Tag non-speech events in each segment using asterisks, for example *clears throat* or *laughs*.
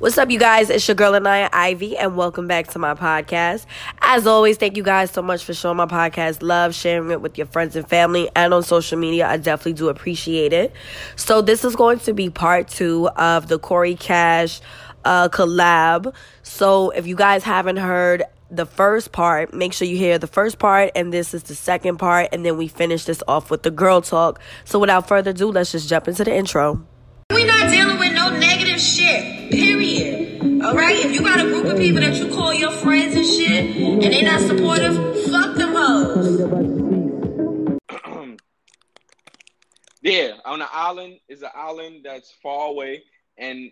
What's up, you guys? It's your girl Anaya Ivy, and welcome back to my podcast. As always, thank you guys so much for showing my podcast love, sharing it with your friends and family, and on social media. I definitely do appreciate it. So, this is going to be part two of the Corey Cash uh, collab. So, if you guys haven't heard the first part, make sure you hear the first part, and this is the second part, and then we finish this off with the girl talk. So, without further ado, let's just jump into the intro. We're not dealing with no negative shit. Period. Alright? If you got a group of people that you call your friends and shit and they not supportive, fuck them hoes. *clears throat* yeah, on the island is an island that's far away and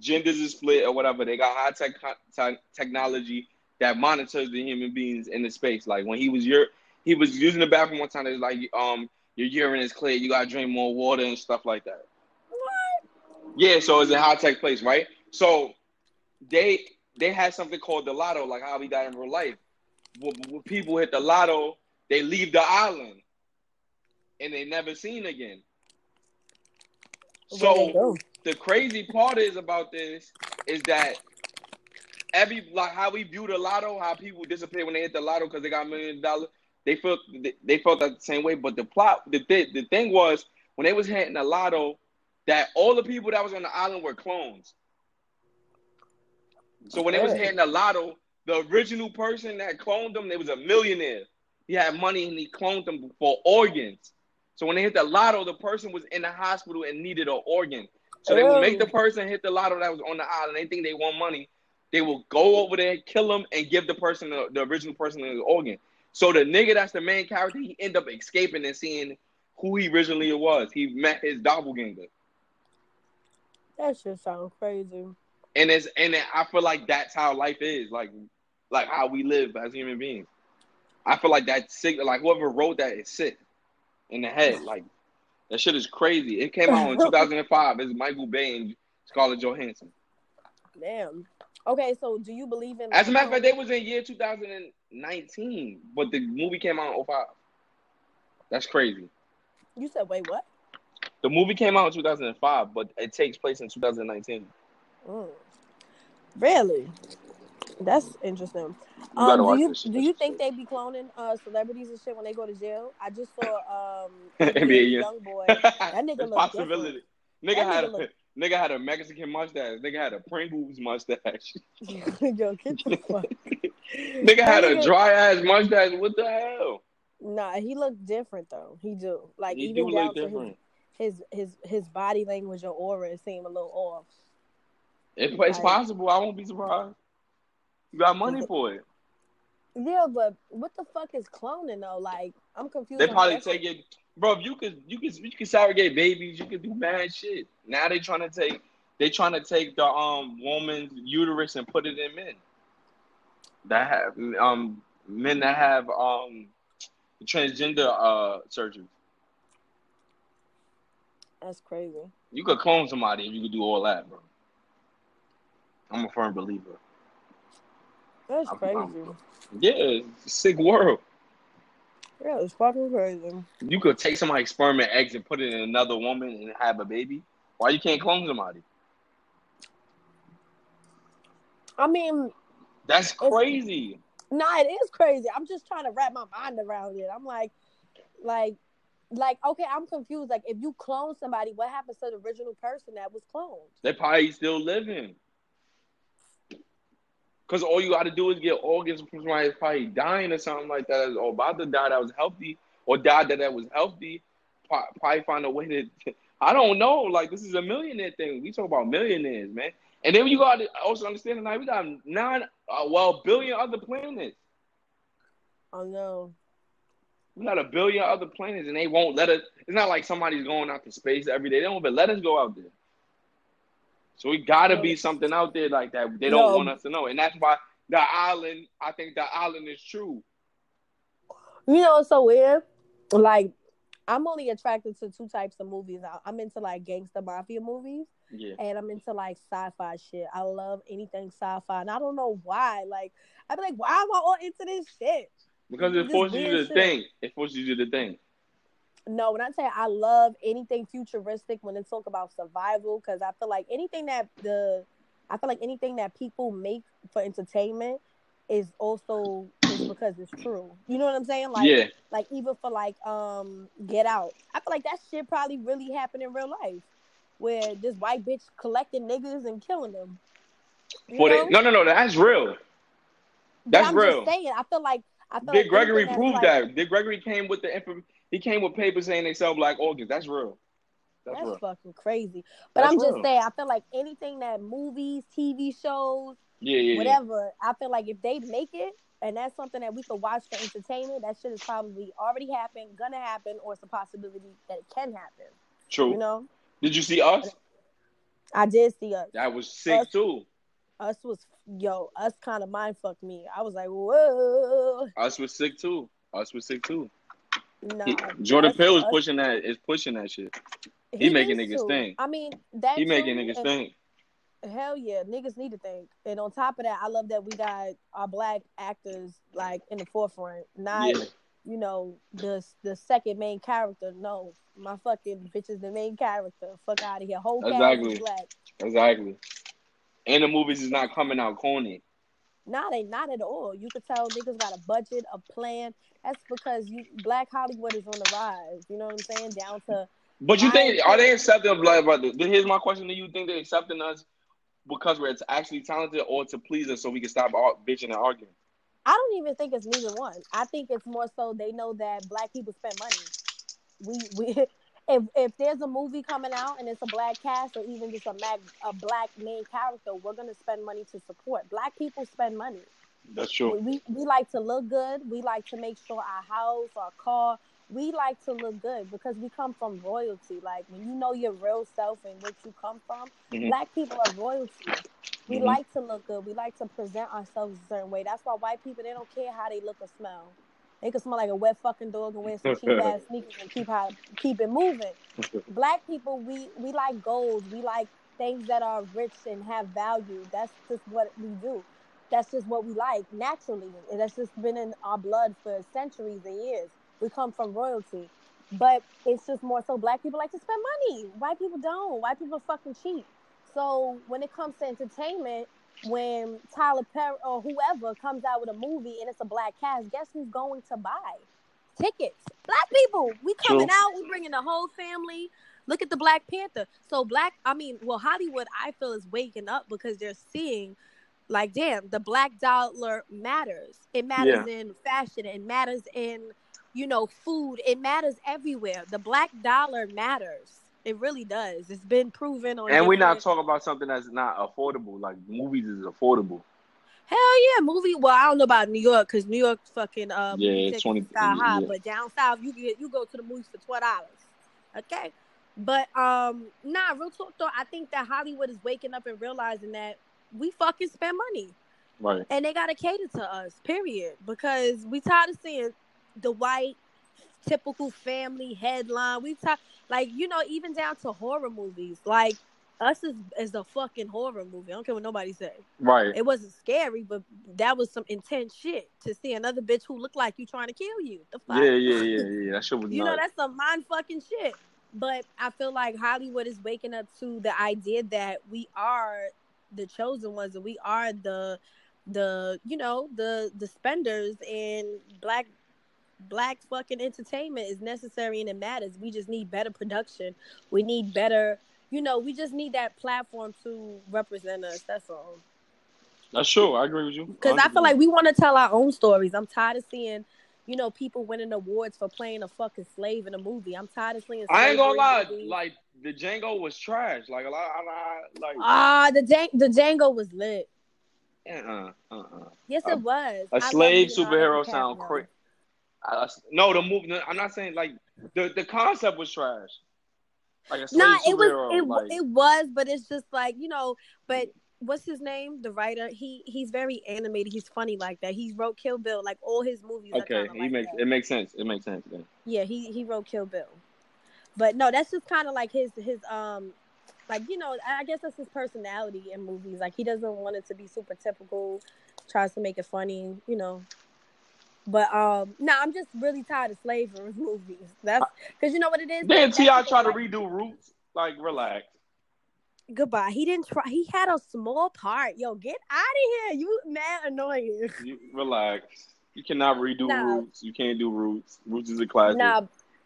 genders is split or whatever. They got high tech te- technology that monitors the human beings in the space. Like when he was your he was using the bathroom one time, it was like um your urine is clear, you gotta drink more water and stuff like that. Yeah, so it's a high tech place, right? So they they had something called the lotto, like how we got in real life. When, when people hit the lotto, they leave the island and they never seen again. So the crazy part is about this is that every like how we view the lotto, how people disappear when they hit the lotto because they got a million dollars. They felt they felt that the same way, but the plot the th- the thing was when they was hitting the lotto, that all the people that was on the island were clones. So when they was hitting the lotto, the original person that cloned them, they was a millionaire. He had money and he cloned them for organs. So when they hit the lotto, the person was in the hospital and needed an organ. So they would make the oh. person hit the lotto that was on the island. They think they want money. They will go over there, kill them, and give the person the, the original person the organ. So the nigga that's the main character, he end up escaping and seeing who he originally was. He met his doppelganger. That shit sounds crazy. And it's and it, I feel like that's how life is, like like how we live as human beings. I feel like that's sick. Like whoever wrote that is sick in the head. *sighs* Like that shit is crazy. It came out in *laughs* 2005. It's Michael Bay and Scarlett Johansson. Damn. Okay, so do you believe in? As a matter of fact, they um, was in year 2019, but the movie came out in 05. That's crazy. You said wait, what? The movie came out in 2005, but it takes place in 2019. Mm. Really? That's interesting. Um, do you do you think they be cloning uh celebrities and shit when they go to jail? I just saw um *laughs* NBA YoungBoy. *laughs* That nigga It's look possibility. Nigga That had nigga a look- *laughs* nigga had a Mexican mustache. Nigga had a Pringles mustache. Yo, get the fuck. nigga had a dry ass mustache. What the hell? Nah, he looked different though. He do like He even do look different. his, his his his body language or aura seem a little off. If it's Like- possible, I won't be surprised. You got money *laughs* for it. Yeah, but what the fuck is cloning though? Like I'm confused. They probably take it, bro. If you could, you could, you could surrogate babies. You could do mad shit. Now they trying to take, they trying to take the um woman's uterus and put it in men. That have um men that have um transgender uh surgery. That's crazy. You could clone somebody and you could do all that, bro. I'm a firm believer. That's I'm- crazy. I'm- Yeah, it's a sick world. Yeah, it's fucking crazy. You could take somebody's sperm and eggs and put it in another woman and have a baby. Why you can't clone somebody? I mean, That's crazy. nah, it is crazy. I'm just trying to wrap my mind around it. I'm like, like, like, okay, I'm confused. Like, if you clone somebody, what happens to the original person that was cloned? They probably still living. Cause all you got to do is get organs from somebody that's probably dying or something like that, or about to die that was healthy, or died that that was healthy. Probably find a way to. *laughs* I don't know. Like this is a millionaire thing. We talk about millionaires, man. And then you got to also understand tonight we got nine, uh, well, billion other planets. Oh no. We got a billion other planets, and they won't let us. It's not like somebody's going out to space every day. They even let us go out there. So we gotta be something out there like that. They don't No. want us to know, and that's why the island. I think the island is true. You know, it's so weird. Like, I'm only attracted to two types of movies. I- I'm into like gangster mafia movies, Yeah, and I'm into like sci-fi shit. I love anything sci-fi, and I don't know why. Like, I'd be like, why am I all into this shit? Because it forces you to shit. think. It forces you to think. No, when I say I love anything futuristic, when they talk about survival, because I feel like anything that the I feel like anything that people make for entertainment is also is because it's true. You know what I'm saying? Like yeah, like even for like um Get Out. I feel like that shit probably really happened in real life. Where this white bitch collecting niggas and killing them. You for know? the, no, no, no, that's real. That's I'm real. just saying, I feel like I Dick Gregory proved like- that. Dick Gregory came with the info. He came with papers saying they sell black organs. That's real. That's, That's real. fucking crazy. But That's I'm just real. saying, I feel like anything that movies, TV shows, Yeah, yeah, yeah. whatever, I feel like if they make it and that's something that we could watch for entertainment, that shit is probably already happened, gonna happen, or it's a possibility that it can happen. True. You know? Did you see us? I did see us. That was sick Us- too. Us was yo, us kind of mind fucked me. I was like, whoa, Us was sick too. Us was sick too. nah. He- Jordan Peele is pushing that. Is pushing that shit. he making is niggas too. think. I mean, that He making niggas and- think. Hell yeah, niggas need to think. And on top of that, I love that we got our black actors like in the forefront, not Yeah. you know the the second main character. No, my fucking bitch is the main character. Fuck out of here. Whole cast Exactly. is black. Exactly. And the movies is not coming out corny. Nah, they not at all. You could tell niggas got a budget, a plan. That's because you Black Hollywood is on the rise. You know what I'm saying? Down to But you think are they accepting black? But here's my question: Do you think they're accepting us because we're actually talented, or to please us so we can stop bitching and arguing? I don't even think it's neither one. I think it's more so they know that black people spend money. We we *laughs* if if there's a movie coming out and it's a black cast or even just a mag, a black main character, we're gonna spend money to support. Black people spend money. That's true. we we like to look good. We like to make sure our house, our car, we like to look good because we come from royalty. Like when you know your real self and where you come from, Mhm. black people are royalty. We Mhm. like to look good. We like to present ourselves a certain way. That's why white people they don't care how they look or smell. They can smell like a wet fucking dog and wear some cheap *laughs* ass sneakers and keep how keep it moving. Black people, we we like goals. We like things that are rich and have value. That's just what we do. That's just what we like naturally. And that's just been in our blood for centuries and years. We come from royalty. But it's just more so black people like to spend money. White people don't. White people are fucking cheap. So when it comes to entertainment, when Tyler Perry or whoever comes out with a movie and it's a black cast, guess who's going to buy tickets? Black people. We coming True. out. We bringing the whole family. Look at the Black Panther. So black. I mean, well, Hollywood, I feel is waking up because they're seeing, like, damn, the black dollar matters. It matters in fashion. It matters in, you know, food. It matters everywhere. The black dollar matters. It really does. It's been proven on. And we're not talking about something that's not affordable. Like movies is affordable. Hell yeah, movie. Well, I don't know about New York because New York fucking uh, Yeah, it's tickets 20 is sky high. yeah. But down south, you get you go to the movies for twelve dollars. Okay, but um, nah, real talk though. I think that Hollywood is waking up and realizing that we fucking spend money Right. and they gotta cater to us. Period. Because we tired of seeing the white typical family headline. We talk like you know even down to horror movies. Like us is is a fucking horror movie. I don't care what nobody say. Right. It wasn't scary, but that was some intense shit to see another bitch who looked like you trying to kill you. The fuck? Yeah, yeah, yeah, yeah. That shit was *laughs* You know, that's some mind fucking shit. But I feel like Hollywood is waking up to the idea that we are the chosen ones and we are the the you know the the spenders and black black fucking entertainment is necessary and it matters. We just need better production. We need better you know, we just need that platform to represent us. That's all. That's true. I agree with you. Because I feel like we want to tell our own stories. I'm tired of seeing, you know, people winning awards for playing a fucking slave in a movie. I'm tired of seeing. I ain't gonna lie. movies. Like the Django was trash. Like a lot, a lot like ah, the Dang- the Django was lit. Uh-uh, uh-uh. Yes, it was. A I love slave superhero sound DiCaprio. crazy. Uh, no, the movie. I'm not saying like the the concept was trash. Like a Nah, it was it, like, it was, but it's just like you know. But what's his name? The writer. He he's very animated. He's funny like that. He wrote Kill Bill. Like all his movies. okay, he like makes that. it makes sense. It makes sense. Yeah. Yeah, he he wrote Kill Bill. But no, that's just kind of like his his um like you know, I guess that's his personality in movies. Like he doesn't want it to be super typical, tries to make it funny, you know. But um no, I'm just really tired of slavery *laughs* movies. That's because you know what it is. Then T.I. try to like. redo Roots. Like relax. Goodbye. He didn't try. He had a small part. Yo, get out of here. You mad annoying. *laughs* You, relax. You cannot redo Nah. Roots. You can't do Roots. Roots is a classic. Nah,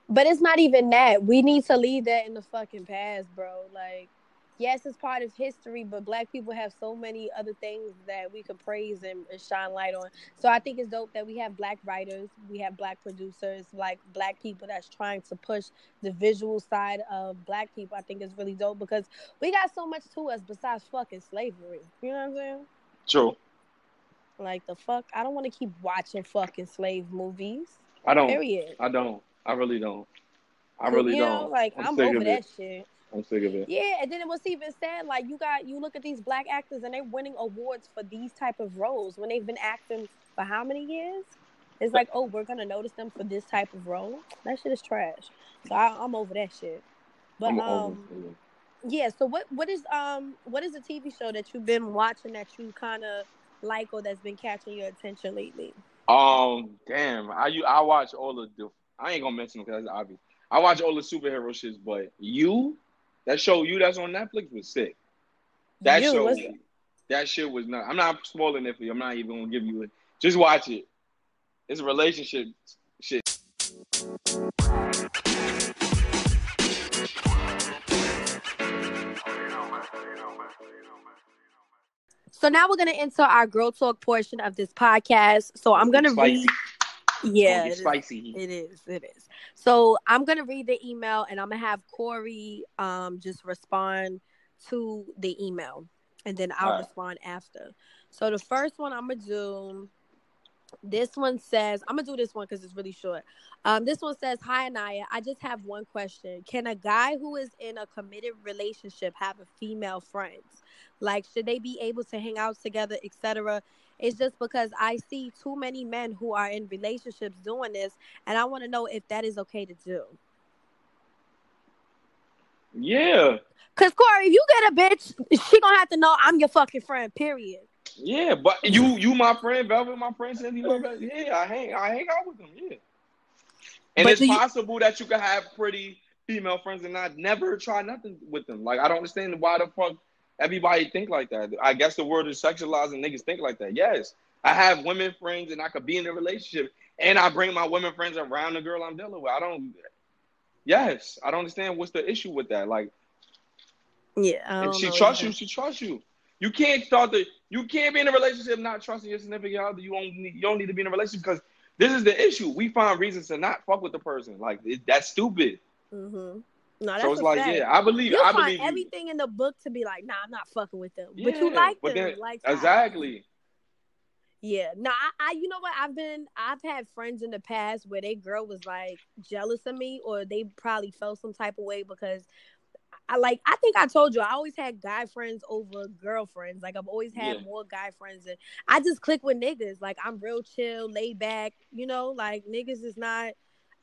but it's not even that. We need to leave that in the fucking past, bro. Like, yes, it's part of history, but black people have so many other things that we could praise and, and shine light on. So I think it's dope that we have black writers, we have black producers, like black people that's trying to push the visual side of black people. I think it's really dope because we got so much to us besides fucking slavery. You know what I'm saying? True. Like the fuck, I don't want to keep watching fucking slave movies. I don't. Period. I don't. I really don't. I really you know, don't. like I'm, sick over that it. shit. I'm sick of it. Yeah, and then it was even sad. Like you got you look at these black actors and they're winning awards for these type of roles when they've been acting for how many years? It's like, oh, we're gonna notice them for this type of role. That shit is trash. So I, I'm over that shit. But I'm um, over yeah. So what what is um what is a TV show that you've been watching that you kind of like or that's been catching your attention lately? Um, damn. I you I watch all of the. I ain't gonna mention them because that's obvious. I watch all the superhero shits, but you, that show you that's on Netflix was sick. That You, show, what's- that shit was not. I'm not spoiling it for you. I'm not even gonna give you it. Just watch it. It's a relationship shit. So now we're gonna enter our girl talk portion of this podcast. So I'm gonna Spicy. read. Yeah, Gonna it get is. spicy. It is. It is. So I'm gonna read the email and I'm gonna have Corey um just respond to the email, and then I'll Alright. respond after. So the first one I'm gonna do. This one says, I'm gonna do this one because it's really short. Um, this one says, "Hi Anaya, I just have one question. Can a guy who is in a committed relationship have a female friends? Like, should they be able to hang out together, etc.?" It's just because I see too many men who are in relationships doing this, and I want to know if that is okay to do. Yeah, Cause Corey, if you get a bitch, she gonna have to know I'm your fucking friend. Period. yeah. But you, you, my friend, Velvet, my friend, Cindy. Yeah, I hang, I hang out with them. Yeah. And But it's do you- possible that you could have pretty female friends and not never try nothing with them. Like I don't understand why the fuck everybody think like that. I guess the word is sexualized and niggas think like that. Yes, I have women friends and I could be in a relationship and I bring my women friends around the girl I'm dealing with. I don't. Yes, I don't understand what's the issue with that. Like Yeah. If she trusts you, she trusts you. You can't start the. You can't be in a relationship not trusting your significant other. You don't need. You don't need to be in a relationship because this is the issue. We find reasons to not fuck with the person. Like it, that's stupid. Mm-hmm. No, that's so it's like, yeah, I believe. you I find believe you. everything in the book to be like, nah, I'm not fucking with them. but you like but them, then- like Exactly. Yeah, no, I, I, you know what? I've been, I've had friends in the past where they girl was like jealous of me, or they probably felt some type of way because I like. I think I told you I always had guy friends over girlfriends. Like I've always had Yeah. more guy friends, and I just click with niggas. Like I'm real chill, laid back. You know, like niggas is not.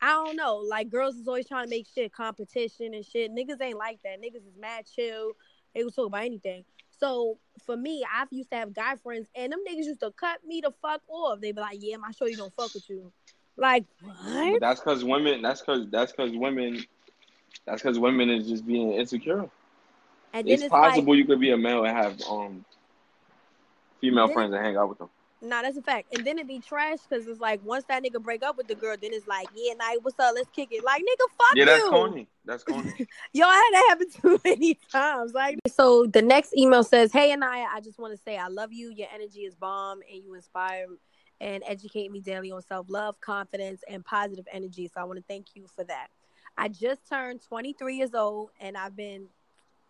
I don't know. Like girls is always trying to make shit competition and shit. Niggas ain't like that. Niggas is mad chill. They will talk about anything. So for me, I've used to have guy friends, and them niggas used to cut me the fuck off. They be like, "Yeah, my shorty don't fuck with you." Like But what? that's because women. That's because that's because women. That's because women is just being insecure. And It's, it's, possible like, you could be a male and have um female friends and hang out with them. Nah, that's a fact. And then it be trash because it's like once that nigga break up with the girl, then it's like, "Yeah, night, what's up? Let's kick it." Like nigga, fuck Yeah, that's you. corny. That's corny. *laughs* Yo, I had that happen too *laughs* many times. Like, so the next email says, "Hey Anaya, I just want to say I love you. Your energy is bomb, and you inspire and educate me daily on self love, confidence, and positive energy. So I want to thank you for that. I just turned 23 years old, and I've been,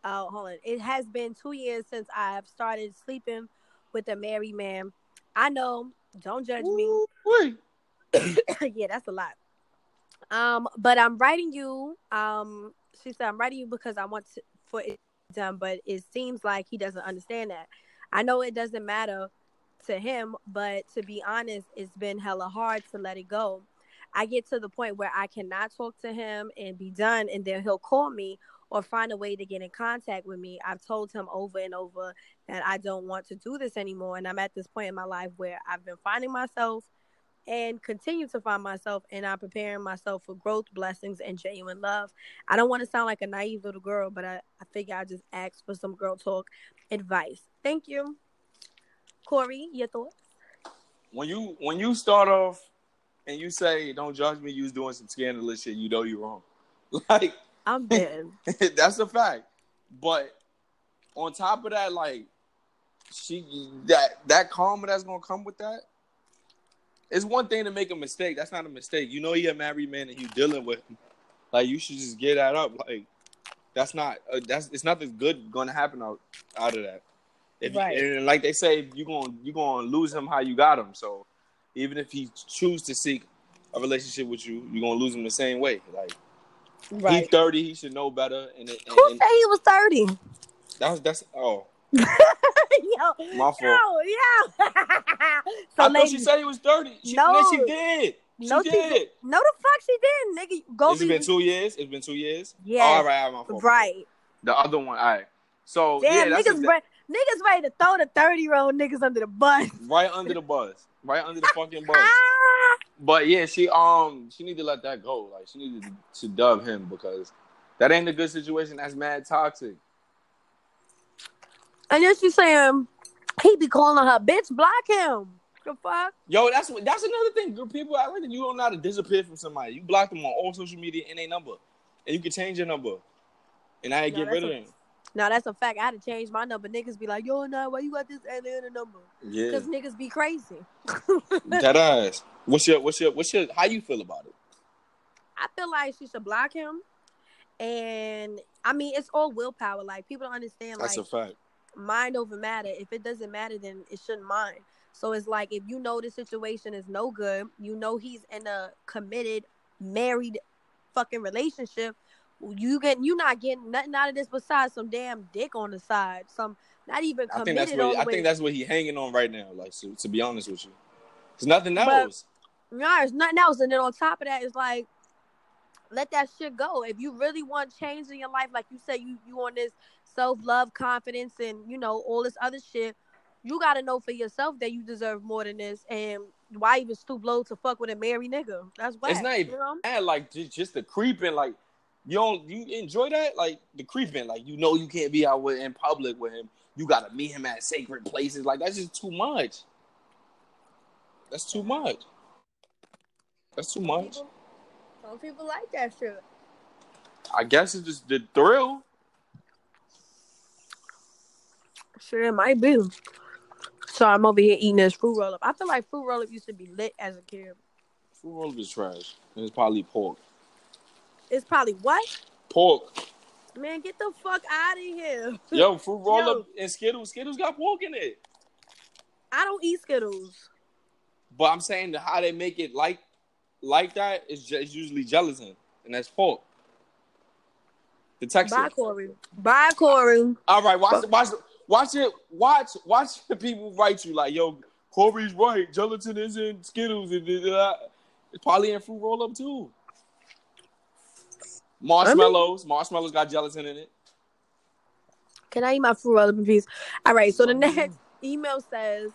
uh, hold on, it has been two years since I've started sleeping with a married man. I know, don't judge me." *coughs* Yeah, that's a lot. Um, but I'm writing you. Um, she said I'm writing you because I want to, for it done, but it seems like he doesn't understand that. I know it doesn't matter to him, but to be honest, it's been hella hard to let it go. I get to the point where I cannot talk to him and be done, and then he'll call me or find a way to get in contact with me. I've told him over and over that I don't want to do this anymore, and I'm at this point in my life where I've been finding myself and continue to find myself and I'm preparing myself for growth, blessings, and genuine love. I don't want to sound like a naive little girl, but I, I figure I just ask for some girl talk advice. Thank you. Corey, your thoughts? When you when you start off and you say, "Don't judge me," you was doing some scandalous shit. You know you're wrong. *laughs* Like I'm *laughs* dead. that's a fact. But on top of that, like she that that karma that's gonna come with that. It's one thing to make a mistake. That's not a mistake. You know you're a married man and you're dealing with him. Like you should just get that up. Like that's not uh, that's it's nothing good gonna happen out out of that. If, Right. And like they say, you gonna you gonna lose him how you got him. So even if he choose to seek a relationship with you, you're gonna lose him the same way. Like he's thirty, he should know better. And, and, Who and said he was 30? that's that's oh *laughs* yo, My fault. yo, yo. *laughs* so, I thought she said he was thirty. She, No. she did. She no, did. did. No, the fuck she didn't, nigga. Go Has it be been two years? It's been two years. Oh, yeah. all right, all right, my fault. right. The other one, all right. So Damn, yeah, niggas, re- niggas ready to throw the 30 year old niggas under the bus. right under the bus, right under the fucking *laughs* bus. But yeah, she um she need to let that go. Like she needed to dub him because that ain't a good situation. That's mad toxic. And then she's saying he be calling her bitch, block him. The fuck? Yo, that's that's another thing. Good people I like that you don't know how to disappear from somebody. You block them on all social media and a number, and you can change your number, and I No, get rid of them. Now that's a fact. I had to change my number. Niggas be like, yo, nah, why you got this Atlanta number? Yeah, Because niggas be crazy. that ass. What's your what's your what's your how you feel about it? I feel like she should block him. And I mean, it's all willpower. Like people don't understand. That's like a fact. mind over matter. If it doesn't matter, then it shouldn't mind. So it's like if you know the situation is no good, you know he's in a committed, married, fucking relationship. You get you not getting nothing out of this besides some damn dick on the side. Some not even committed. I think that's what I way. think that's what he hanging on right now. Like so, to be honest with you, there's nothing But- else. No, there's nothing else. And then on top of that, it's like let that shit go. If you really want change in your life, like you said, you you on this self love, confidence, and you know all this other shit. You gotta know for yourself that you deserve more than this. And why even stoop low to fuck with a married nigga? That's why It's not even you know? bad, like just just the creeping. Like you don't you enjoy that? Like the creeping. Like you know you can't be out with in public with him. You gotta meet him at sacred places. Like that's just too much. That's too much. That's too much. People, some people like that shit. I guess it's just the thrill. Sure, it might be. So I'm over here eating this fruit roll up. I feel like fruit roll up used to be lit as a kid. Fruit roll up is trash. And it's probably pork. It's probably what? Pork. Man, get the fuck out of here. *laughs* Yo, fruit roll Yo. up and Skittles. Skittles got pork in it. I don't eat Skittles. But I'm saying that how they make it like like that is ju- is usually gelatin, and that's pork. The texture. Bye, Corey. Bye, Corey. All right, watch watch watch it. Watch watch the people write you like, yo, Corey's right. Gelatin is in Skittles. It's probably in fruit roll up too. Marshmallows. Marshmallows got gelatin in it. Can I eat my fruit in peace? All right. So the next email says,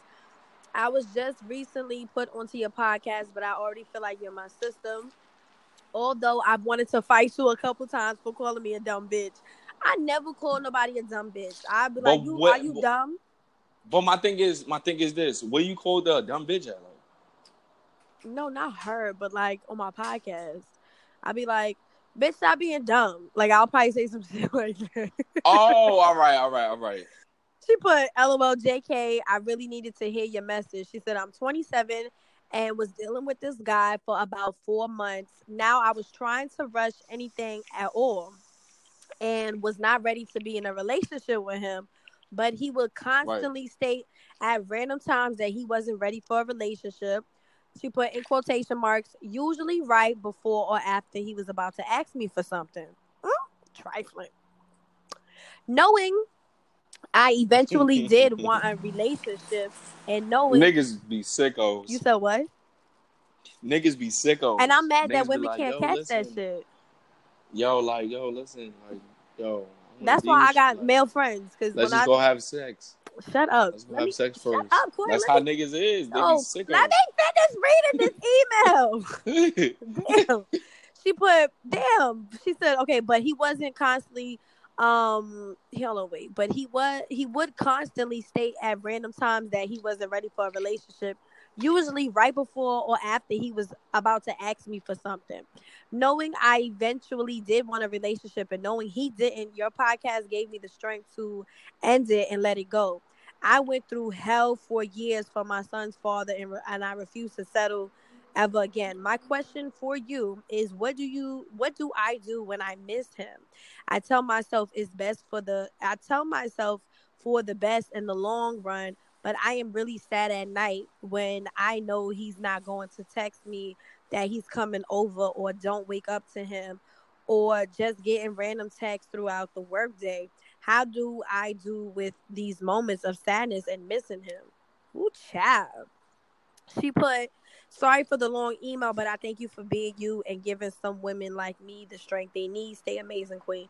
I was just recently put onto your podcast, but I already feel like you're my system. Although I've wanted to fight you a couple times for calling me a dumb bitch. I never call nobody a dumb bitch. I'd be like, you what- are you but- dumb? But my thing is, my thing is this: what you call the dumb bitch at? Like, No, not her, but like on my podcast. I'd be like, bitch, stop being dumb. Like I'll probably say some *laughs* shit like that. oh, all right, all right, all right. She put LOL JK. I really needed to hear your message. She said, I'm 27 and was dealing with this guy for about four months. Now I was trying to rush anything at all and was not ready to be in a relationship with him. But he would constantly state at random times that he wasn't ready for a relationship. She put in quotation marks, usually right before or after he was about to ask me for something. Mm, trifling. Knowing I eventually *laughs* did want a relationship and knowing Niggas be sickos. you said what? Niggas be sickos. And I'm mad that Niggas be women like, can't catch listen, that shit. Yo, like, yo, listen, like, yo. That's why I got like, male friends because when Let's just I go have sex. Shut up. Let's Let have me- sex shut up, Corey. That's Let how me- niggas is. They Oh, be sick let me finish reading this email. *laughs* damn. She put damn. She said, okay, but he wasn't constantly um hold on wait. But he was he would constantly state at random times that he wasn't ready for a relationship. Usually right before or after he was about to ask me for something. Knowing I eventually did want a relationship and knowing he didn't, your podcast gave me the strength to end it and let it go. I went through hell for years for my son's father and, re- and I refuse to settle ever again. My question for you is what do you what do I do when I miss him? I tell myself it's best for the I tell myself for the best in the long run, but I am really sad at night when I know he's not going to text me that he's coming over or don't wake up to him or just getting random texts throughout the workday. How do I do with these moments of sadness and missing him? Ooh, child. She put, sorry for the long email, but I thank you for being you and giving some women like me the strength they need. Stay amazing, Queen.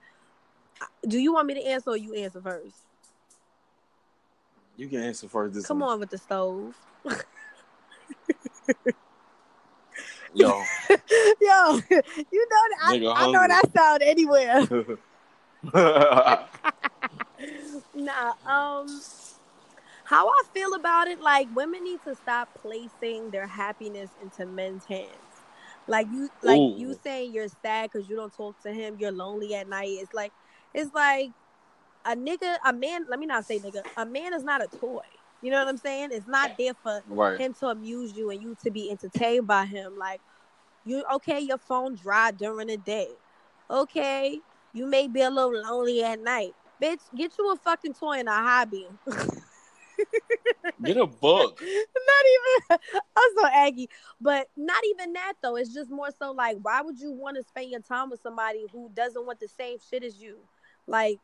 Uh, do you want me to answer or you answer first? You can answer first. This Come one. on with the stove. *laughs* Yo. *laughs* Yo, *laughs* you know that I, Nigga I know that sound anywhere. Nah, um how I feel about it, like women need to stop placing their happiness into men's hands. Like you like Ooh. you saying you're sad because you don't talk to him, you're lonely at night. It's like it's like a nigga, a man, let me not say nigga, a man is not a toy. You know what I'm saying? It's not there for right. him to amuse you and you to be entertained by him. Like you okay, your phone dry during the day. Okay, you may be a little lonely at night. Bitch, get you a fucking toy and a hobby. Get a book. *laughs* not even *laughs* I'm so aggy. But not even that though. It's just more so like why would you want to spend your time with somebody who doesn't want the same shit as you? Like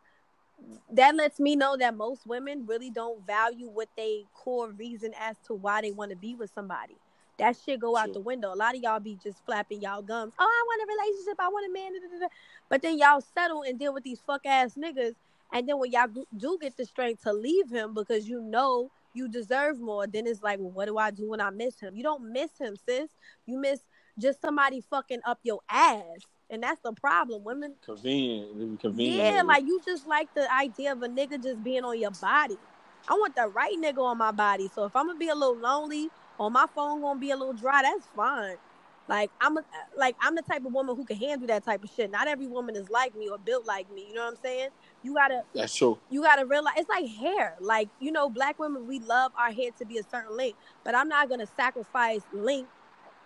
that lets me know that most women really don't value what they core reason as to why they want to be with somebody. That shit go out True. the window. A lot of y'all be just flapping y'all gums. Oh, I want a relationship. I want a man. da, da, da, da. But then y'all settle and deal with these fuck ass niggas. And then when y'all do get the strength to leave him because you know you deserve more, then it's like, well, what do I do when I miss him? You don't miss him, sis. You miss just somebody fucking up your ass. And that's the problem. Women Convenient. Convenient. yeah, like you just like the idea of a nigga just being on your body. I want the right nigga on my body. So if I'm gonna be a little lonely or my phone gonna be a little dry, that's fine. Like I'm a, like I'm the type of woman who can handle that type of shit. Not every woman is like me or built like me. You know what I'm saying? You gotta That's true. you gotta realize it's like hair. Like you know, black women we love our hair to be a certain length, but I'm not gonna sacrifice length.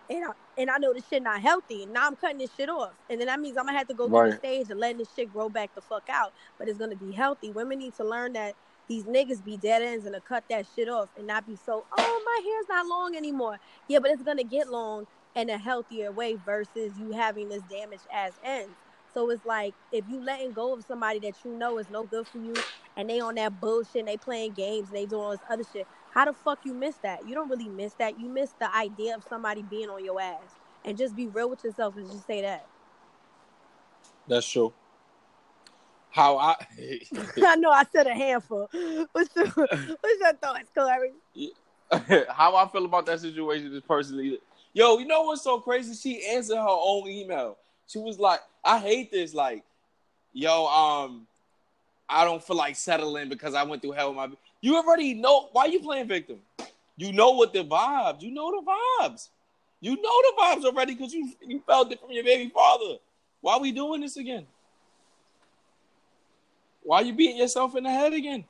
And I, and I know this shit not healthy. And now I'm cutting this shit off, and then that means I'm gonna have to go through the stage and letting this shit grow back the fuck out. But it's gonna be healthy. Women need to learn that these niggas be dead ends and to cut that shit off and not be so. Oh, my hair's not long anymore. Yeah, but it's gonna get long in a healthier way versus you having this damaged ass ends. So it's like if you letting go of somebody that you know is no good for you, and they on that bullshit, and they playing games, and they doing all this other shit. How the fuck you miss that? You don't really miss that. You miss the idea of somebody being on your ass, and just be real with yourself and just say that. That's true. How I *laughs* I know I said a handful. What's your, what's your thoughts, Corey? *laughs* how I feel about that situation is personally. Yo, you know what's so crazy? She answered her own email. She was like, "I hate this. Like, yo, um, I don't feel like settling because I went through hell with my. You already know why you playing victim. You know what the vibes. You know the vibes. You know the vibes already because you you felt it from your baby father. Why we doing this again? Why you beating yourself in the head again?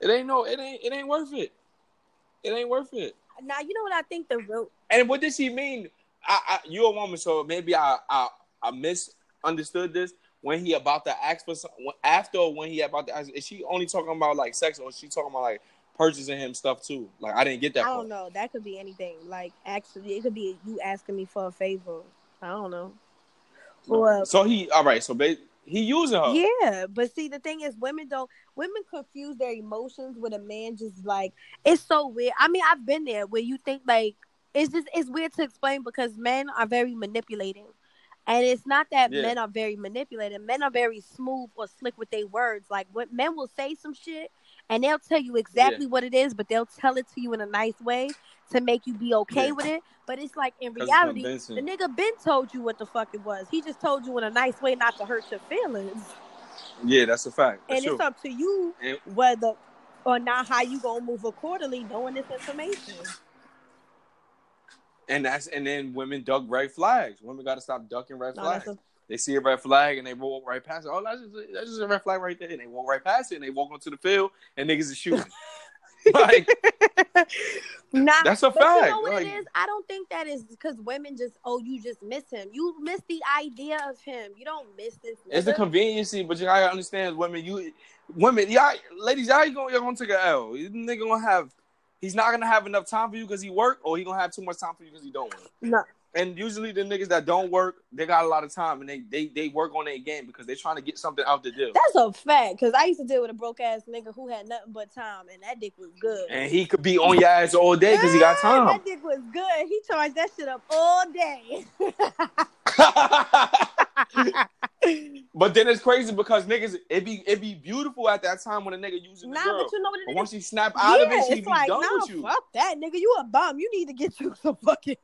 It ain't no. It ain't. It ain't worth it. It ain't worth it. Now you know what I think the real And what does she mean? I, I you a woman, so maybe I, I I misunderstood this. When he about to ask for some, after when he about to ask, is she only talking about like sex or is she talking about like purchasing him stuff too? Like I didn't get that. I part. don't know. That could be anything. Like actually, it could be you asking me for a favor. I don't know. Or So he all right. So ba- he using her. Yeah, but see, the thing is, women don't. Women confuse their emotions with a man. Just like it's so weird. I mean, I've been there where you think like it's just it's weird to explain because men are very manipulating, and it's not that Yeah. men are very manipulating. Men are very smooth or slick with their words. Like what men will say some shit, and they'll tell you exactly what it is, but they'll tell it to you in a nice way to make you be okay Yeah. with it. But it's like in reality, the nigga been told you what the fuck it was. He just told you in a nice way not to hurt your feelings. Yeah, that's a fact. That's and true. it's up to you And- whether or not how you gonna move accordingly, knowing this information. And that's and then women duck red flags. Women got to stop ducking red No, flags. a- they see a red flag and they walk right past it. Oh, that's just, that's just a red flag right there. And they walk right past it and they walk onto the field and niggas is shooting. *laughs* like Nah, that's a but you know what Like, it is? I don't think that is because women just oh you just miss him. You miss the idea of him. You don't miss this. It's the conveniency, but you gotta understand, women. You, women, y'all, ladies, y'all gonna y'all gonna take a L. You nigga gonna have, he's not gonna have enough time for you because he work, or he gonna have too much time for you because he don't work. No. And usually the niggas that don't work, they got a lot of time and they they they work on their game because they're trying to get something out the deal. That's a fact. Because I used to deal with a broke ass nigga who had nothing but time, and that dick was good. And he could be on your ass all day because he got time. That dick was good. He charged that shit up all day. *laughs* *laughs* but then it's crazy because niggas, it be it be beautiful at that time when a nigga using the nah, girl. but you know what it But is? once he snap out of it, she be like, done nah, with you. fuck that, nigga. You a bum. You need to get *laughs* you some fucking.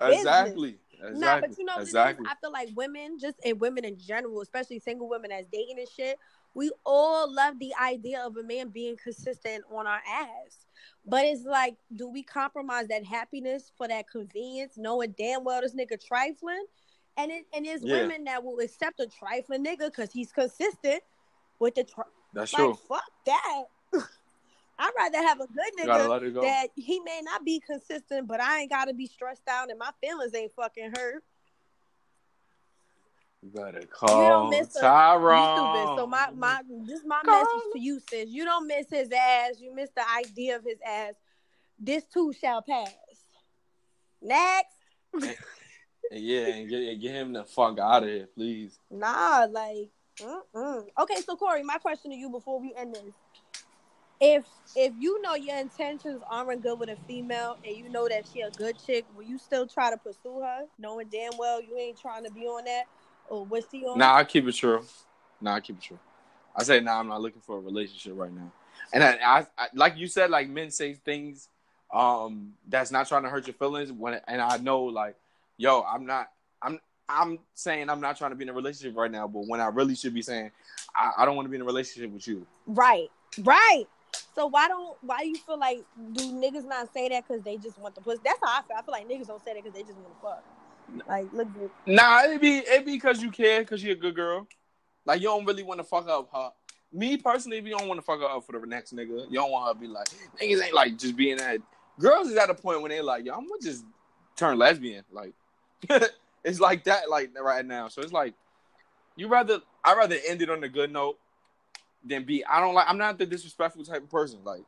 Exactly. Exactly. Nah, but you know exactly. I feel like women, just and women in general, especially single women as dating and shit, we all love the idea of a man being consistent on our ass. But it's like, do we compromise that happiness for that convenience, knowing damn well this nigga trifling? And it and there's Yeah. women that will accept a trifling nigga because he's consistent with the tri- That's like true. fuck that. *laughs* I'd rather have a good nigga that he may not be consistent, but I ain't gotta be stressed out and my feelings ain't fucking hurt. You You call don't miss a- Tyrone. You stupid. So my my is my Call message to you, sis. You don't miss his ass. You miss the idea of his ass. This too shall pass. Next. Yeah, and get, get him the fuck out of here, please. Nah, like mm-mm. okay. So Corey, my question to you before we end this: if if you know your intentions aren't good with a female and you know that she a good chick, will you still try to pursue her, knowing damn well you ain't trying to be on that, or what's she on? Nah, I keep it true. Nah, I keep it true. I say, nah, I'm not looking for a relationship right now. And I, I, I like you said, like men say things um that's not trying to hurt your feelings. When and I know, like, yo, I'm not. I'm I'm saying I'm not trying to be in a relationship right now, but when I really should be saying I, I don't want to be in a relationship with you. Right, right. So why don't why do you feel like do niggas not say that because they just want the pussy? That's how I feel. I feel like niggas don't say that because they just want to fuck. Like, look, good. Nah, it be it be because you care, because you're a good girl. Like you don't really want to fuck up her. Me personally, if you don't want to fuck her up for the next nigga, you don't want her to be like niggas ain't like just being that. Girls is at a point when they like, yo, I'm gonna just turn lesbian. Like *laughs* it's like that, like right now. So it's like you rather I rather end it on a good note than be. I don't like. I'm not the disrespectful type of person. Like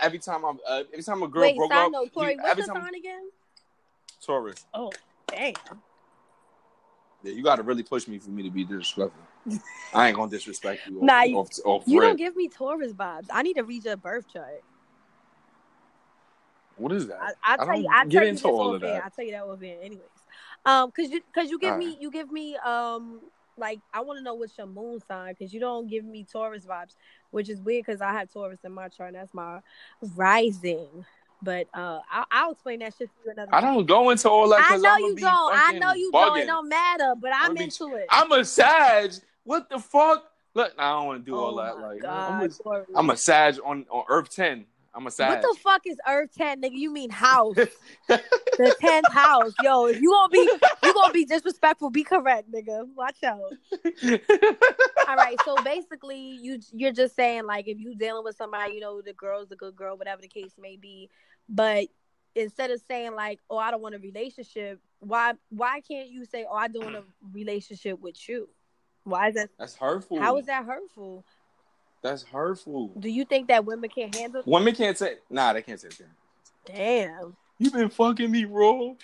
every time I'm uh, every time a girl wait, broke side up, note, Corey, you- what's your sign again? Taurus. Oh, damn. Yeah, you got to really push me for me to be disrespectful. *laughs* I ain't gonna disrespect you. Off, Nah, you- off, off You don't give me Taurus vibes. I need to read your birth chart. What is that? I, I tell you, don't I get tell you into this all of that. I'll tell you that off air, anyways. Um, cause you, cause you give All me, right. you give me, um, like I want to know what's your moon sign, cause you don't give me Taurus vibes, which is weird, cause I have Taurus in my chart. And that's my rising. But uh, I'll, I'll explain that shit to you another. I time. don't go into all that. I know you don't. I know you bugging. don't. It don't matter. But I'm be- into it. I'm a Sag. What the fuck? Look, I don't want to do oh all that. Like, God, I'm, a, I'm a Sag on on Earth ten. I'm a. What the fuck is Earth 10, nigga? You mean house. *laughs* the 10th house. Yo, if you gonna be you gonna be disrespectful, be correct, nigga. Watch out. All right, so basically you you're just saying like if you dealing with somebody, you know, the girl's a good girl, whatever the case may be, but instead of saying like, Oh, I don't want a relationship, why why can't you say, Oh, I don't want a relationship with you? Why is that That's hurtful. how is that hurtful? That's hurtful. Do you think that women can't handle Women can't say. Nah, they can't say that. Damn. You been fucking me raw. Oh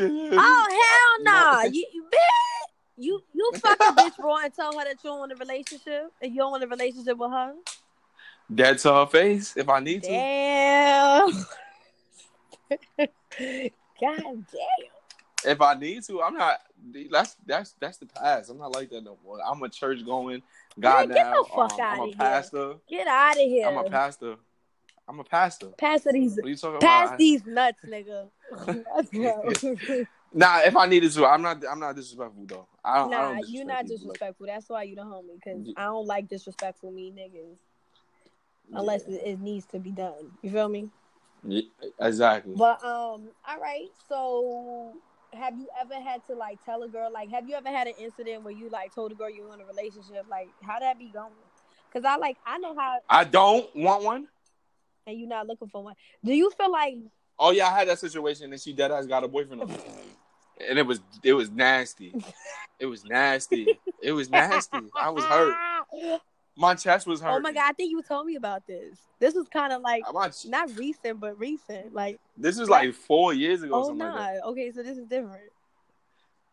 hell *laughs* no! You, you bitch, you you fuck a bitch raw and tell her that you don't want a relationship and you don't want a relationship with her. Dead to her face if I need to. Damn. *laughs* God damn. if I need to, I'm not. That's that's that's the past. I'm not like that no more. I'm a church going guy Man, get now. the fuck Um, I'm outta a here. pastor. Get out of here. I'm a pastor. I'm a pastor. Pass these, What are you talking pass about? these nuts, nigga. *laughs* Nah, if I needed to, I'm not. I'm not disrespectful though. I don't. I nah, don't you disrespect not disrespectful. That's why you the homie, because I don't like disrespectful me niggas unless Yeah. it, it needs to be done. You feel me? Yeah, exactly. But um, all right. So, have you ever had to like tell a girl like, have you ever had an incident where you like told a girl you were in a relationship? Like, how that be going? Because I like I know how, I don't want one. and you're not looking for one. Do you feel like Oh yeah, I had that situation, and she dead ass got a boyfriend, on. *laughs* and it was it was nasty. It was nasty. It was nasty. I was hurt. *laughs* My chest was hurt. Oh my god! I think you told me about this. This was kind of like ch- not recent, but recent. Like, this was like four years ago. oh something nah. like okay, so this is different.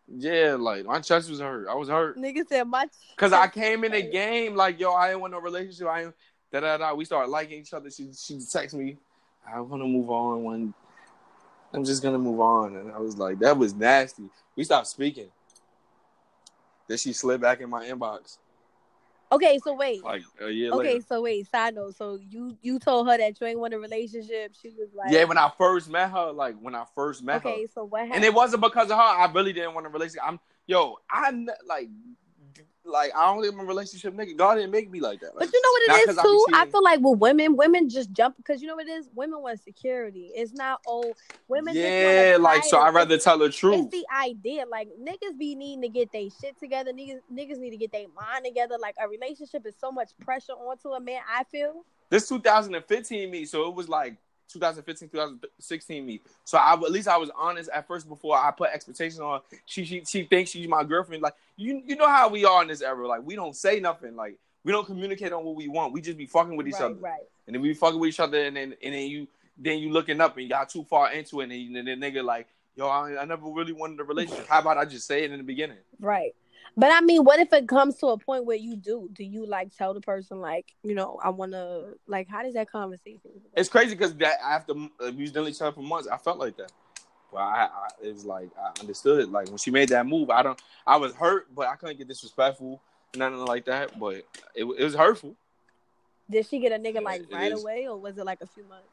Yeah, like my chest was hurt. I was hurt Nigga said my because I came in the game like yo, I ain't want no relationship. I ain't da da da. We started liking each other. She she texted me, I want to move on. When I'm just gonna move on, and I was like, that was nasty. We stopped speaking. Then she slid back in my inbox Okay, so wait. like uh, a year Okay, later. so wait. Side note. So you you told her that you ain't want a relationship. She was like, Yeah, when I first met her, like when I first met her. Okay, so what happened? and it wasn't because of her. I really didn't want a relationship. I'm yo, I am like, like I don't live in a relationship, nigga. God didn't make me like that. Like, But you know what it is 'cause I too. I feel like with women, women just jump because you know what it is. Women want security. It's not old women. yeah, like so. I'd rather tell the truth. It's the idea. Like niggas be needing to get their shit together. Niggas, niggas need to get their mind together. Like a relationship is so much pressure onto a man. I feel. This 2015 me, so it was like 2015, 2016 me. So I at least I was honest at first before I put expectations on. She she she thinks she's my girlfriend. Like you you know how we are in this era. Like we don't say nothing. Like we don't communicate on what we want. We just be fucking with each right, other. right. And then we fucking with each other, and then and then you then you looking up and you got too far into it, and then, then nigga like, yo, I, I never really wanted a relationship. How about I just say it in the beginning? Right. But I mean, what if it comes to a point where you do? Do you like tell the person like, you know, I want to like? How does that conversation? It's crazy because that after uh, we dealing with each other for months, I felt like that. But I, I it was like I understood it. Like when she made that move, I don't. I was hurt, but I couldn't get disrespectful, nothing like that. But it, it was hurtful. Did she get a nigga like right away, or was it like a few months?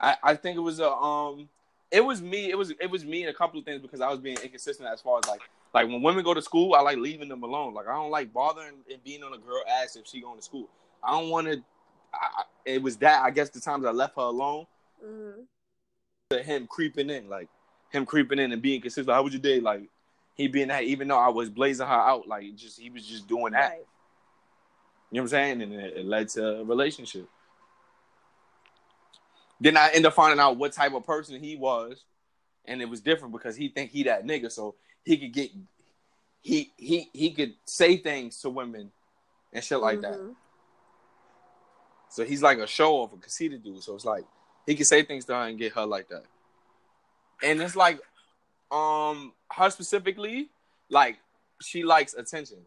I, I think it was a um it was me it was it was me and a couple of things because I was being inconsistent as far as like like when women go to school I like leaving them alone. Like I don't like bothering and being on a girl ass if she going to school. I don't want to it was that I guess the times I left her alone. Mm-hmm. to him creeping in like him creeping in and being consistent. How was your day? Like he being that even though I was blazing her out like just he was just doing that. Right. you know what I'm saying? And it, it led to a relationship. Then I end up finding out what type of person he was, and it was different because he think he that nigga, so he could get he he he could say things to women and shit like that. Mhm. So he's like a show off, a conceited dude. So it's like he can say things to her and get her like that. And it's like, um, her specifically, like she likes attention.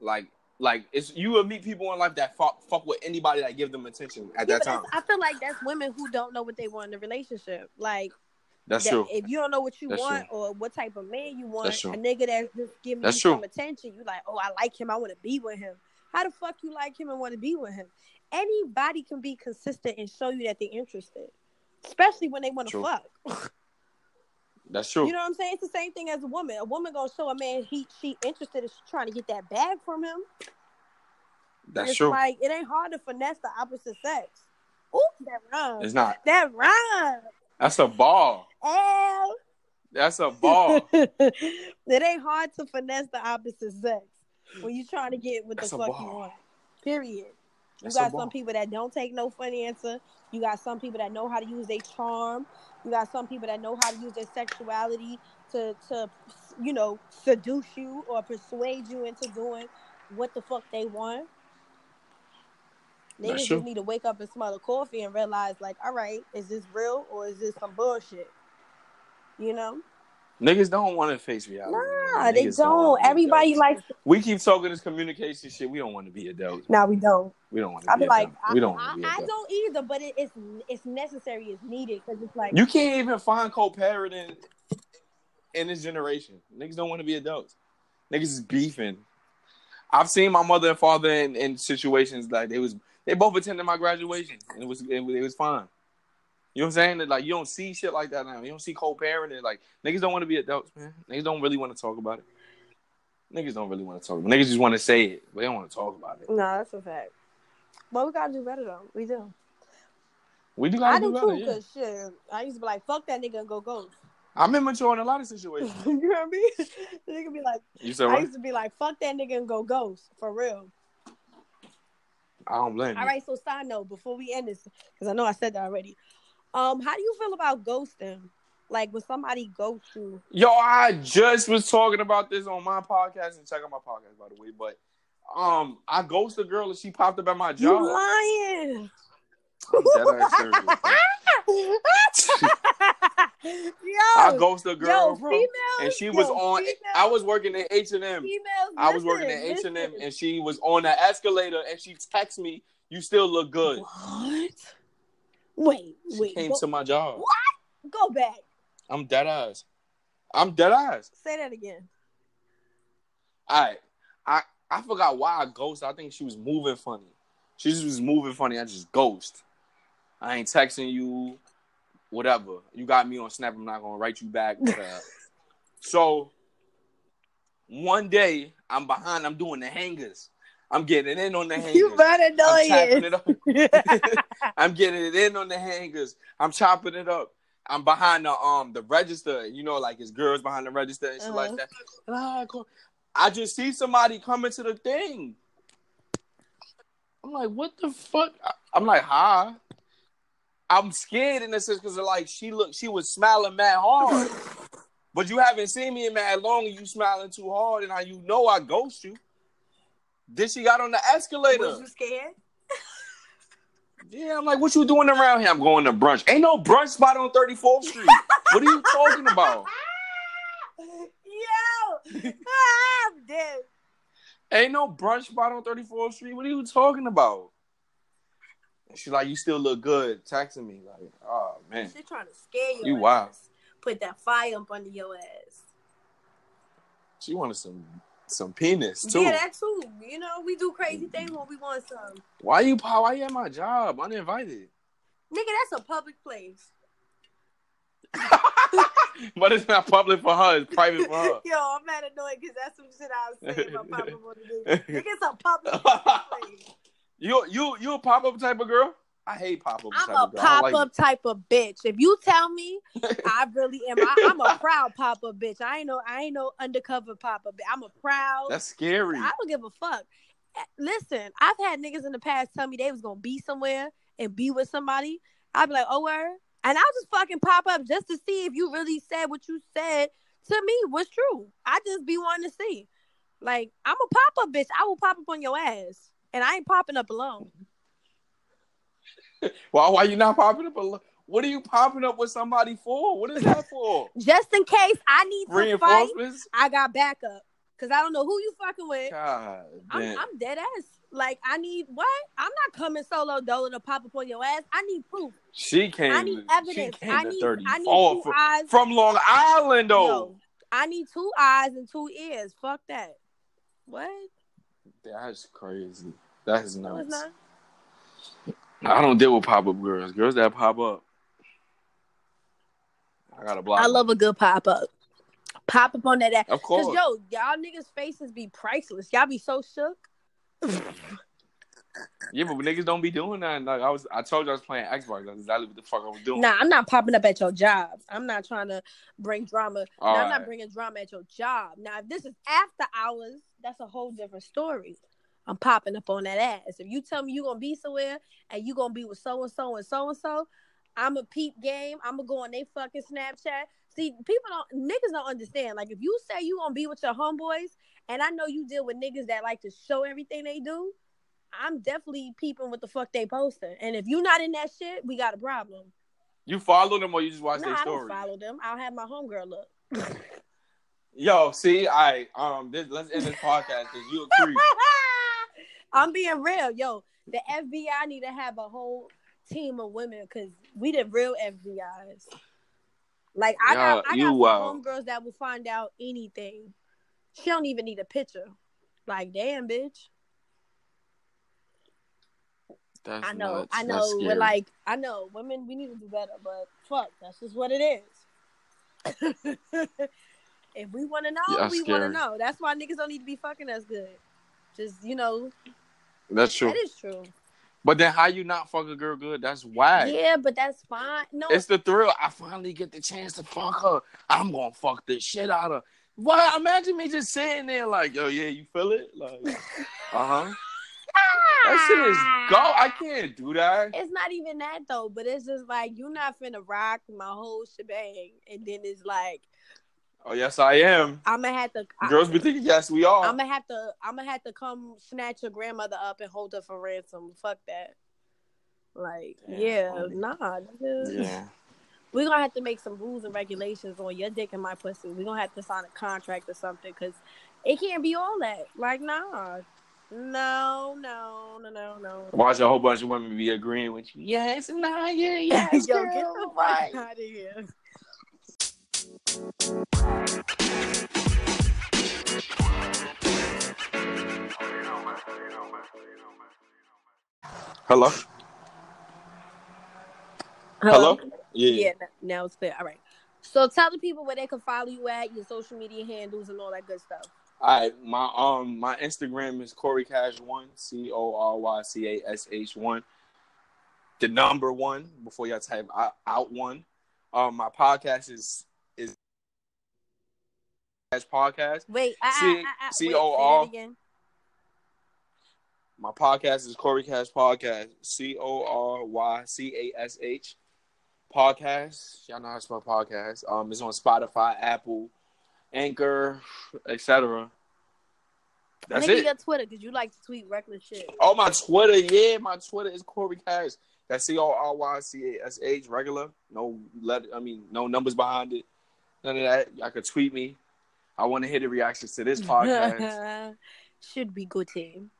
Like, like it's you will meet people in life that fuck fuck with anybody that give them attention at Yeah, that time. I feel like that's women who don't know what they want in a relationship. Like That's that true. if you don't know what you That's want or what type of man you want, a nigga that's just giving That's you true. some attention, you like, oh, I like him, I want to be with him. How the fuck you like him and want to be with him? Anybody can be consistent and show you that they're interested, especially when they want to fuck. *laughs* That's true. You know what I'm saying? It's the same thing as a woman. A woman gonna show a man he she interested is trying to get that bag from him. That's it's true. like it ain't hard to finesse the opposite sex. Ooh, that rhyme. It's not. That rhyme. That's a ball. L. That's a ball. *laughs* it ain't hard to finesse the opposite sex when you're trying to get what That's the fuck you want. Period. You That's got some people that don't take no for an answer. You got some people that know how to use their charm. You got some people that know how to use their sexuality to to you know seduce you or persuade you into doing what the fuck they want. Niggas true. just need to wake up and smell the coffee and realize, like, all right, is this real or is this some bullshit? You know? Niggas don't want to face reality. Nah, they don't. be Everybody likes. We keep talking this communication shit. We don't want to be adults. Nah, we don't. We don't want to I be be like. I, we don't I, I don't either. But it, it's it's necessary. It's needed because it's like You can't even find co-parenting in this generation. Niggas don't want to be adults. Niggas is beefing. I've seen my mother and father in, in situations like they was they both attended my graduation and it was it, was- it was fine. You know what I'm saying? That, Like you don't see shit like that now. You don't see co-parenting. Like niggas don't want to be adults, man. Niggas don't really want to talk about it. Niggas don't really want to talk. About it. Niggas just want to say it, but they don't want to talk about it. Nah, that's a fact. But we gotta do better though. We do. We do I gotta do do too. Yeah. Cause shit, I used to be like, "Fuck that nigga and go ghost." I'm immature in a lot of *laughs* situations. you know what I mean? *laughs* Nigga be like, You said I used to be like, "Fuck that nigga and go ghost." For real. I don't blame you. All right. So side note before we end this, because I know I said that already. Um, how do you feel about ghosting? Like when somebody ghosts you. Yo, I just was talking about this on my podcast and check out my podcast by the way. But um, I ghosted a girl and she popped up at my job. You lying? I'm dead ass serious, *laughs* bro. *laughs* yo, I ghosted a girl, yo, females, and she was on. females, I was working at H and M. I was working at H and M, and she was on the escalator, and she texted me, "You still look good." What? Wait, She wait. came Go, to my job. What? Go back. I'm dead ass. I'm dead ass. Say that again. I I I forgot why I ghosted. I think she was moving funny. She just was moving funny. I just ghost. I ain't texting you, whatever. You got me on Snap. I'm not gonna write you back. *laughs* so one day I'm behind. I'm doing the hangers. I'm getting in on the hangers. You better know I'm it. *laughs* *laughs* I'm getting it in on the hangers. I'm chopping it up. I'm behind the um the register. You know, like it's girls behind the register and shit like Uh-huh. that. I, go- I just see somebody coming to the thing. I'm like, what the fuck? I- I'm like, hi. I'm scared in this is because like she looked, she was smiling mad hard. but you haven't seen me in mad long and you smiling too hard, and I you know I ghost you. Then she got on the escalator. Was you scared? *laughs* Yeah, I'm like, what you doing around here? I'm going to brunch. Ain't no brunch spot on 34th Street. what are you talking about? *laughs* Yo, *laughs* I'm dead. Ain't no brunch spot on 34th Street. What are you talking about? She's like, you still look good. Texting me like, oh man, She trying to scare you. You wild. Put that fire up under your ass. she wanted some some penis too. Yeah, that too. You know, we do crazy things when we want some. Why you why you at my job? Uninvited. Nigga, that's a public place. *laughs* but it's not public for her. It's private for her. *laughs* Yo, I'm mad annoyed because that's some shit I was saying about Papa on the news. Nigga, it's a public *laughs* place. You you you a pop up type of girl? I hate pop up. I'm type a. Pop like up type of bitch. If you tell me, *laughs* I really am. I, I'm a proud pop up bitch. I ain't no, I ain't no undercover pop up. Bitch. I'm a proud. That's scary. I don't give a fuck. Eh, Listen, I've had niggas in the past tell me they was gonna be somewhere and be with somebody. I'd be like, oh, word. And I'll just fucking pop up just to see if you really said what you said to me was true. I just be wanting to see. Like, I'm a pop up bitch. I will pop up on your ass. And I ain't popping up alone. *laughs* Why why you not popping up? A, what are you popping up with somebody for? What is that for? *laughs* Just in case I need to fight, Reinforcements? I got backup. Cause I don't know who you fucking with. God I'm. I'm dead ass. Like I need what? I'm not coming solo dolo to pop up on your ass. I need proof. she came. I need evidence. She came I need. I need two from, eyes. from Long Island though. I need two eyes and two ears. Fuck that. What? That's crazy. That's No, it's nuts. not. I don't deal with pop up girls. Girls that pop up. I gotta block. I them. love a good pop up. Pop up on that ass. Of Cause course. yo, y'all niggas faces be priceless. Y'all be so shook. *laughs* Yeah, but niggas don't be doing that. Like I was, I told you I was playing Xbox. That's exactly what the fuck I was doing. Nah, I'm not popping up at your job. I'm not trying to bring drama. Now, I'm not bringing drama at your job. Now, if this is after hours, that's a whole different story. I'm popping up on that ass. If you tell me you're gonna be somewhere and you gonna be with so and so and so and so, I'm a peep game. I'm gonna go on they fucking Snapchat. See, people don't niggas don't understand. Like if you say you gonna be with your homeboys, and I know you deal with niggas that like to show everything they do, I'm definitely peeping what the fuck they posting. And if you not in that shit, we got a problem. You follow them or you just watch No, their I don't follow them. I'll have my homegirl look. *laughs* Yo, see, I um, this, let's end this podcast because you a *laughs* creep. I'm being real, yo. The FBI need to have a whole team of women because we the real FBI's. Like I got, I you got wow. some homegirls that will find out anything. She don't even need a picture. Like, damn, bitch. That's I know, nuts. I That's know. scary. But like, I know women, we need to do better. But fuck, that's just what it is. *laughs* if we want to know, Yeah, we want to know. That's why niggas don't need to be fucking us good. Just you know, that's true. that is true. But then how you not fuck a girl good? That's why. Yeah, but that's fine. No, It's the thrill. I finally get the chance to fuck her. I'm gonna fuck the shit out of. Why? Imagine me just sitting there like, yo, yeah, you feel it? Like, *laughs* uh huh. That shit is go. I can't do that. It's not even that though, but it's just like you're not finna rock my whole shebang, and then it's like Oh yes, I am. I'm gonna have to. Girls be thinking, yes, we are. I'm gonna have to. I'm gonna have to come snatch your grandmother up and hold her for ransom. Fuck that. Like, Damn, yeah, homie. nah. nigga. yeah. *laughs* We're gonna have to make some rules and regulations on your dick and my pussy. We're gonna have to sign a contract or something because it can't be all that. Like, nah. No, no, no, no, no. Watch a whole bunch of women be agreeing with you. Yes, nah, yeah, *laughs* yes, Yo, girl, get the fuck right. out of here. Hello. Hello. Yeah. Yeah, now it's clear. All right. So tell the people where they can follow you at, your social media handles, and all that good stuff. All right, my um my Instagram is Corey Cash one C O R Y C A S H one. The number one before y'all type out, one. Um, my podcast is Podcast. Wait, C- say again. My podcast is Corey Cash Podcast. C O R Y C A S H Podcast. Y'all know how to spell podcast. Um, it's on Spotify, Apple, Anchor, etc. That's Nigga, it. your Twitter because you like to tweet reckless shit. Oh, my Twitter, yeah, my Twitter is Corey Cash. That's C O R Y C A S H, regular. No let, I mean, no numbers behind it. None of that. Y'all could tweet me. I want to hear the reactions to this podcast. *laughs* Should be good team.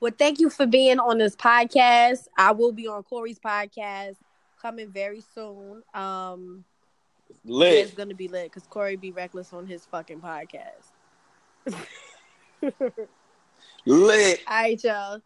Well, thank you for being on this podcast. I will be on Corey's podcast coming very soon. Um, lit. it's gonna be lit because Corey be reckless on his fucking podcast. *laughs* Lit. All right, y'all.